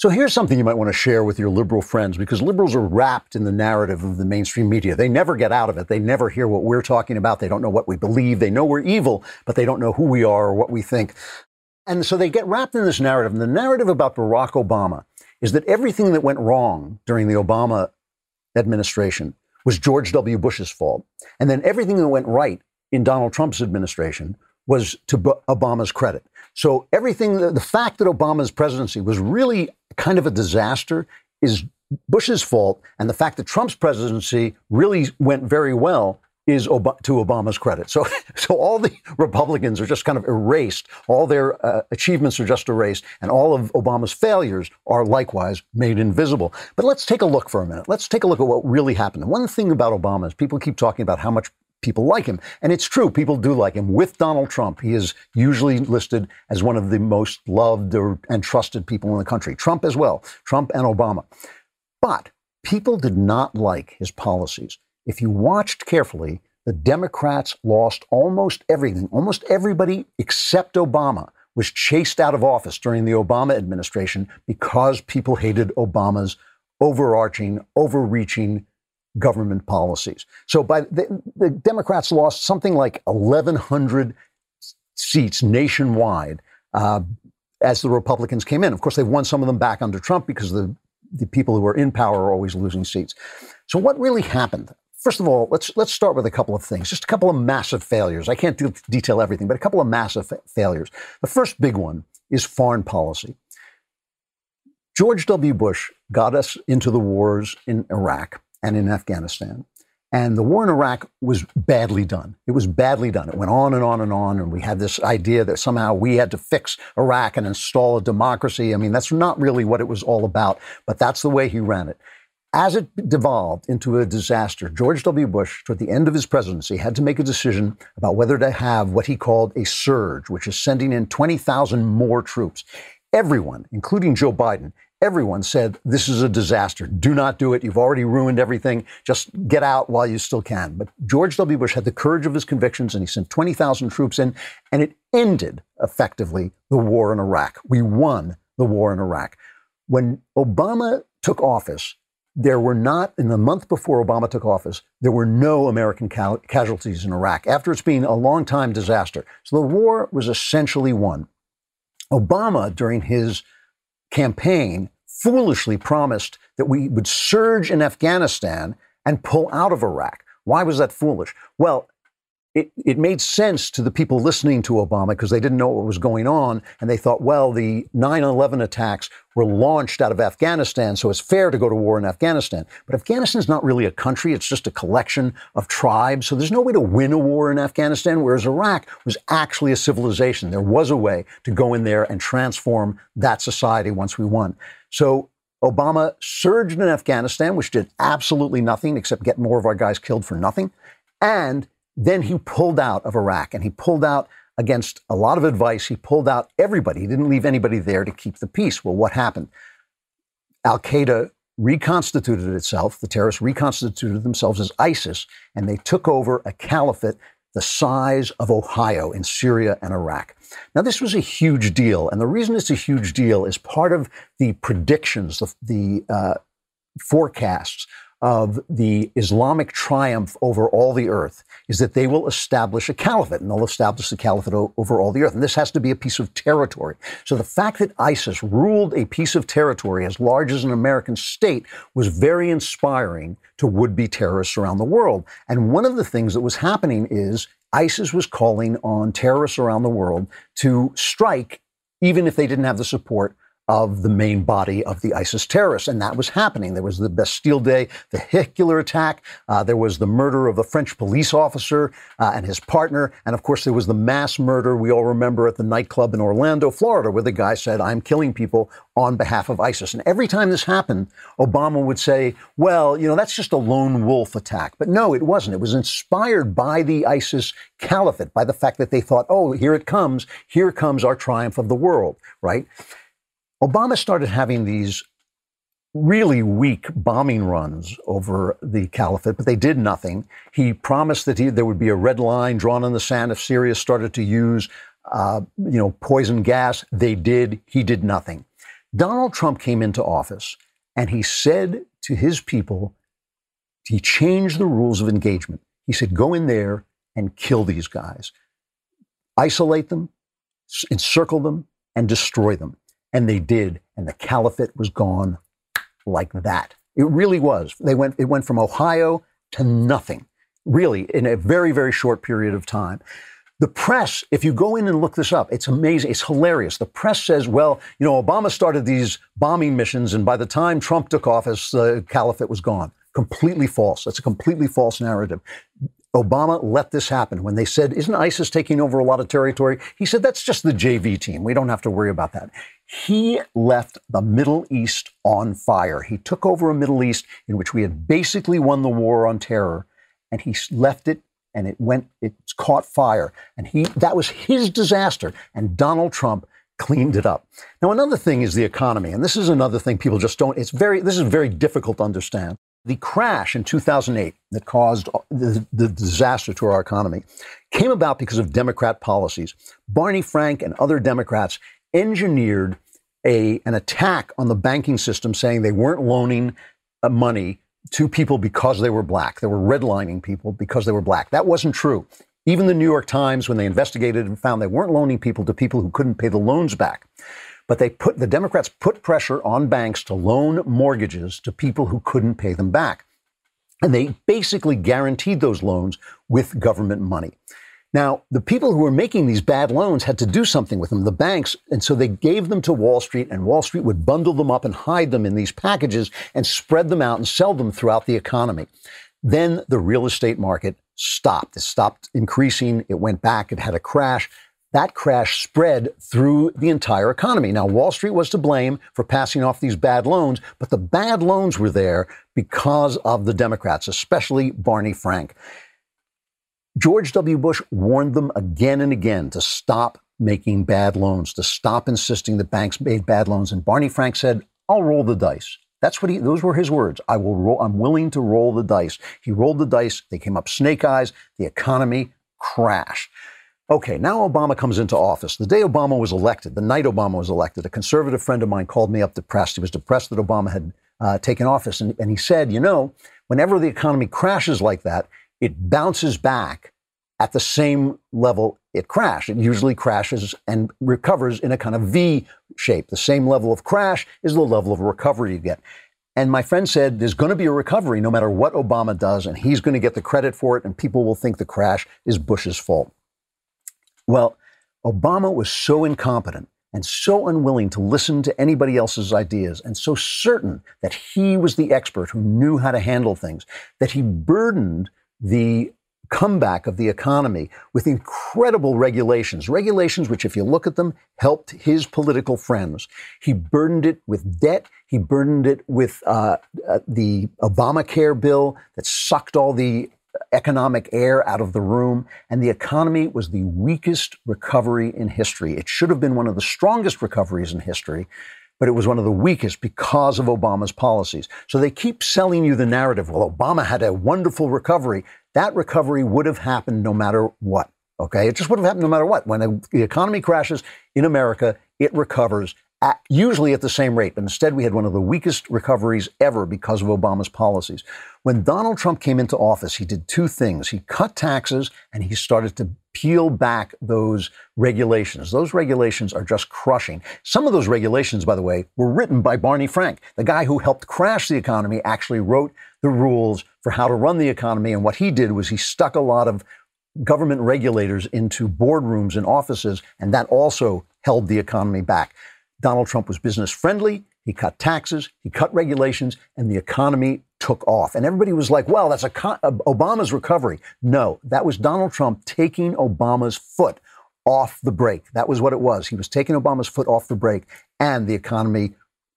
So here's something you might want to share with your liberal friends because liberals are wrapped in the narrative of the mainstream media. They never get out of it. They never hear what we're talking about. They don't know what we believe. They know we're evil, but they don't know who we are or what we think. And so they get wrapped in this narrative. And the narrative about Barack Obama is that everything that went wrong during the Obama administration was George W. Bush's fault. And then everything that went right in Donald Trump's administration was to Obama's credit. So everything, the fact that Obama's presidency was really kind of a disaster is Bush's fault, and the fact that Trump's presidency really went very well is Ob- to Obama's credit. So, so all the Republicans are just kind of erased. All their uh, achievements are just erased, and all of Obama's failures are likewise made invisible. But let's take a look for a minute. Let's take a look at what really happened. One thing about Obama is people keep talking about how much people like him. And it's true, people do like him. With Donald Trump, he is usually listed as one of the most loved or, and trusted people in the country. Trump as well, Trump and Obama. But people did not like his policies. If you watched carefully, the Democrats lost almost everything. Almost everybody except Obama was chased out of office during the Obama administration because people hated Obama's overarching, overreaching government policies. So by the, the Democrats lost something like 1,100 seats nationwide uh, as the Republicans came in. Of course, they've won some of them back under Trump because the the people who are in power are always losing seats. So what really happened? First of all, let's let's start with a couple of things. Just a couple of massive failures. I can't detail everything, but a couple of massive fa- failures. The first big one is foreign policy. George W. Bush got us into the wars in Iraq and in Afghanistan. And the war in Iraq was badly done. It was badly done. It went on and on and on. And we had this idea that somehow we had to fix Iraq and install a democracy. I mean, that's not really what it was all about, but that's the way he ran it. As it devolved into a disaster, George W. Bush, toward the end of his presidency, had to make a decision about whether to have what he called a surge, which is sending in 20,000 more troops. Everyone, including Joe Biden, everyone said, This is a disaster. Do not do it. You've already ruined everything. Just get out while you still can. But George W. Bush had the courage of his convictions and he sent 20,000 troops in, and it ended effectively the war in Iraq. We won the war in Iraq. When Obama took office, there were not, in the month before Obama took office, there were no American cal- casualties in Iraq after it's been a long time disaster. So the war was essentially won. Obama, during his campaign foolishly promised that we would surge in Afghanistan and pull out of Iraq. Why was that foolish? Well, it, it made sense to the people listening to Obama because they didn't know what was going on. And they thought, well, the 9 11 attacks were launched out of Afghanistan, so it's fair to go to war in Afghanistan. But Afghanistan is not really a country, it's just a collection of tribes. So there's no way to win a war in Afghanistan, whereas Iraq was actually a civilization. There was a way to go in there and transform that society once we won. So Obama surged in Afghanistan, which did absolutely nothing except get more of our guys killed for nothing. And then he pulled out of Iraq and he pulled out against a lot of advice. He pulled out everybody. He didn't leave anybody there to keep the peace. Well, what happened? Al Qaeda reconstituted itself. The terrorists reconstituted themselves as ISIS, and they took over a caliphate the size of Ohio in Syria and Iraq. Now, this was a huge deal, and the reason it's a huge deal is part of the predictions, the, the uh, forecasts of the Islamic triumph over all the earth is that they will establish a caliphate and they'll establish the caliphate o- over all the earth. And this has to be a piece of territory. So the fact that ISIS ruled a piece of territory as large as an American state was very inspiring to would be terrorists around the world. And one of the things that was happening is ISIS was calling on terrorists around the world to strike even if they didn't have the support of the main body of the ISIS terrorists. And that was happening. There was the Bastille Day vehicular attack. Uh, there was the murder of a French police officer uh, and his partner. And of course, there was the mass murder we all remember at the nightclub in Orlando, Florida, where the guy said, I'm killing people on behalf of ISIS. And every time this happened, Obama would say, well, you know, that's just a lone wolf attack. But no, it wasn't. It was inspired by the ISIS caliphate, by the fact that they thought, oh, here it comes. Here comes our triumph of the world, right? Obama started having these really weak bombing runs over the caliphate, but they did nothing. He promised that he, there would be a red line drawn in the sand if Syria started to use, uh, you know, poison gas. They did. He did nothing. Donald Trump came into office and he said to his people, he changed the rules of engagement. He said, go in there and kill these guys, isolate them, encircle them, and destroy them. And they did. And the caliphate was gone like that. It really was. They went, it went from Ohio to nothing, really, in a very, very short period of time. The press, if you go in and look this up, it's amazing. It's hilarious. The press says, well, you know, Obama started these bombing missions, and by the time Trump took office, the caliphate was gone. Completely false. That's a completely false narrative. Obama let this happen. When they said, Isn't ISIS taking over a lot of territory? He said, That's just the JV team. We don't have to worry about that. He left the Middle East on fire. He took over a Middle East in which we had basically won the war on terror, and he left it and it went, it caught fire. And he, that was his disaster. And Donald Trump cleaned it up. Now, another thing is the economy. And this is another thing people just don't, it's very, this is very difficult to understand. The crash in 2008 that caused the, the, disaster to our economy came about because of Democrat policies. Barney Frank and other Democrats engineered a, an attack on the banking system saying they weren't loaning uh, money to people because they were black. They were redlining people because they were black. That wasn't true. Even the New York Times, when they investigated and found they weren't loaning people to people who couldn't pay the loans back. But they put the Democrats put pressure on banks to loan mortgages to people who couldn't pay them back. And they basically guaranteed those loans with government money. Now, the people who were making these bad loans had to do something with them, the banks, and so they gave them to Wall Street, and Wall Street would bundle them up and hide them in these packages and spread them out and sell them throughout the economy. Then the real estate market stopped. It stopped increasing. It went back. It had a crash. That crash spread through the entire economy. Now, Wall Street was to blame for passing off these bad loans, but the bad loans were there because of the Democrats, especially Barney Frank. George W. Bush warned them again and again to stop making bad loans, to stop insisting that banks made bad loans. And Barney Frank said, I'll roll the dice. That's what he, those were his words. I will roll, I'm willing to roll the dice. He rolled the dice. They came up snake eyes. The economy crashed. Okay, now Obama comes into office. The day Obama was elected, the night Obama was elected, a conservative friend of mine called me up depressed. He was depressed that Obama had uh, taken office. And, and he said, you know, whenever the economy crashes like that, it bounces back at the same level it crashed. It usually crashes and recovers in a kind of V shape. The same level of crash is the level of recovery you get. And my friend said there's going to be a recovery no matter what Obama does, and he's going to get the credit for it, and people will think the crash is Bush's fault. Well, Obama was so incompetent and so unwilling to listen to anybody else's ideas and so certain that he was the expert who knew how to handle things that he burdened the comeback of the economy with incredible regulations, regulations which, if you look at them, helped his political friends. He burdened it with debt. He burdened it with uh, uh, the Obamacare bill that sucked all the economic air out of the room, and the economy was the weakest recovery in history. It should have been one of the strongest recoveries in history but it was one of the weakest because of Obama's policies. So they keep selling you the narrative well, Obama had a wonderful recovery. That recovery would have happened no matter what. Okay. It just would have happened no matter what. When the economy crashes in America, it recovers at, usually at the same rate. But instead, we had one of the weakest recoveries ever because of Obama's policies. When Donald Trump came into office, he did two things. He cut taxes and he started to peel back those regulations. Those regulations are just crushing. Some of those regulations, by the way, were written by Barney Frank. The guy who helped crash the economy actually wrote the rules for how to run the economy. And what he did was he stuck a lot of government regulators into boardrooms and offices, and that also held the economy back. Donald Trump was business friendly. He cut taxes, he cut regulations, and the economy took off. And everybody was like, well, that's a uh, Obama's recovery. No, that was Donald Trump taking Obama's foot off the brake. That was what it was. He was taking Obama's foot off the brake, and the economy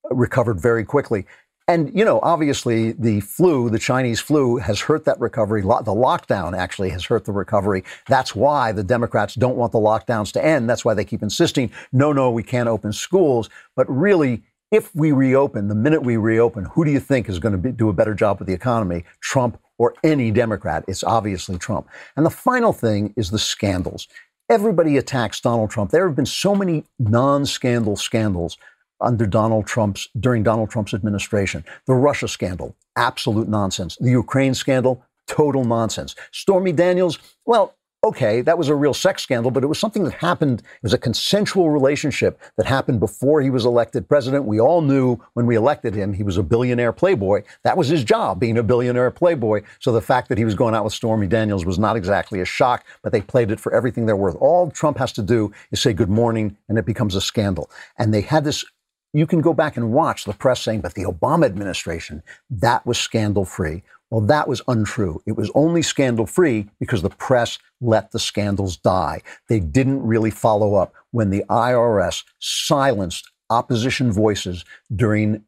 recovered very quickly. And, you know, obviously the flu, the Chinese flu, has hurt that recovery. The lockdown actually has hurt the recovery. That's why the Democrats don't want the lockdowns to end. That's why they keep insisting, no, no, we can't open schools. But really, if we reopen, the minute we reopen, who do you think is going to be, do a better job with the economy? Trump or any Democrat? It's obviously Trump. And the final thing is the scandals. Everybody attacks Donald Trump. There have been so many non scandal scandals under Donald Trump's during Donald Trump's administration. The Russia scandal, absolute nonsense. The Ukraine scandal, total nonsense. Stormy Daniels, well, okay, that was a real sex scandal, but it was something that happened. It was a consensual relationship that happened before he was elected president. We all knew when we elected him, he was a billionaire playboy. That was his job, being a billionaire playboy. So the fact that he was going out with Stormy Daniels was not exactly a shock, but they played it for everything they're worth. All Trump has to do is say good morning, and it becomes a scandal. And they had this you can go back and watch the press saying, but the Obama administration, that was scandal free. Well, that was untrue. It was only scandal free because the press let the scandals die. They didn't really follow up when the IRS silenced opposition voices during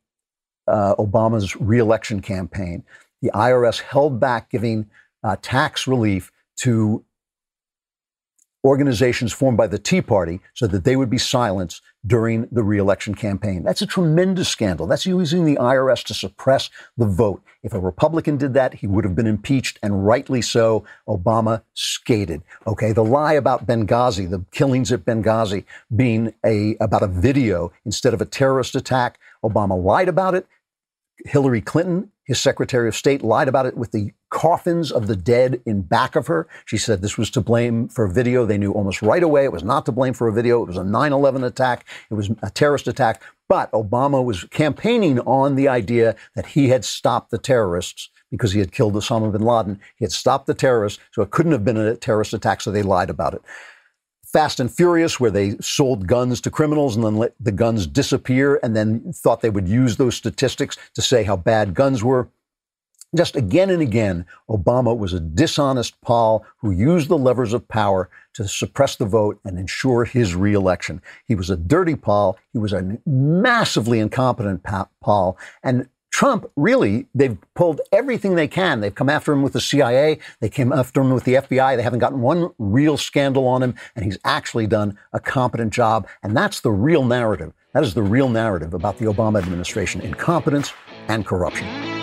uh, Obama's reelection campaign. The IRS held back giving uh, tax relief to organizations formed by the Tea Party so that they would be silenced during the reelection campaign. That's a tremendous scandal. That's using the IRS to suppress the vote. If a Republican did that, he would have been impeached, and rightly so. Obama skated. Okay, the lie about Benghazi, the killings at Benghazi being a about a video instead of a terrorist attack, Obama lied about it. Hillary Clinton, his Secretary of State, lied about it with the coffins of the dead in back of her. She said this was to blame for a video. They knew almost right away it was not to blame for a video. It was a 9 11 attack, it was a terrorist attack. But Obama was campaigning on the idea that he had stopped the terrorists because he had killed Osama bin Laden. He had stopped the terrorists, so it couldn't have been a terrorist attack, so they lied about it. Fast and Furious, where they sold guns to criminals and then let the guns disappear and then thought they would use those statistics to say how bad guns were. Just again and again, Obama was a dishonest pol who used the levers of power to suppress the vote and ensure his reelection. He was a dirty pol. He was a massively incompetent pol. And Trump, really, they've pulled everything they can. They've come after him with the CIA. They came after him with the FBI. They haven't gotten one real scandal on him. And he's actually done a competent job. And that's the real narrative. That is the real narrative about the Obama administration incompetence and corruption.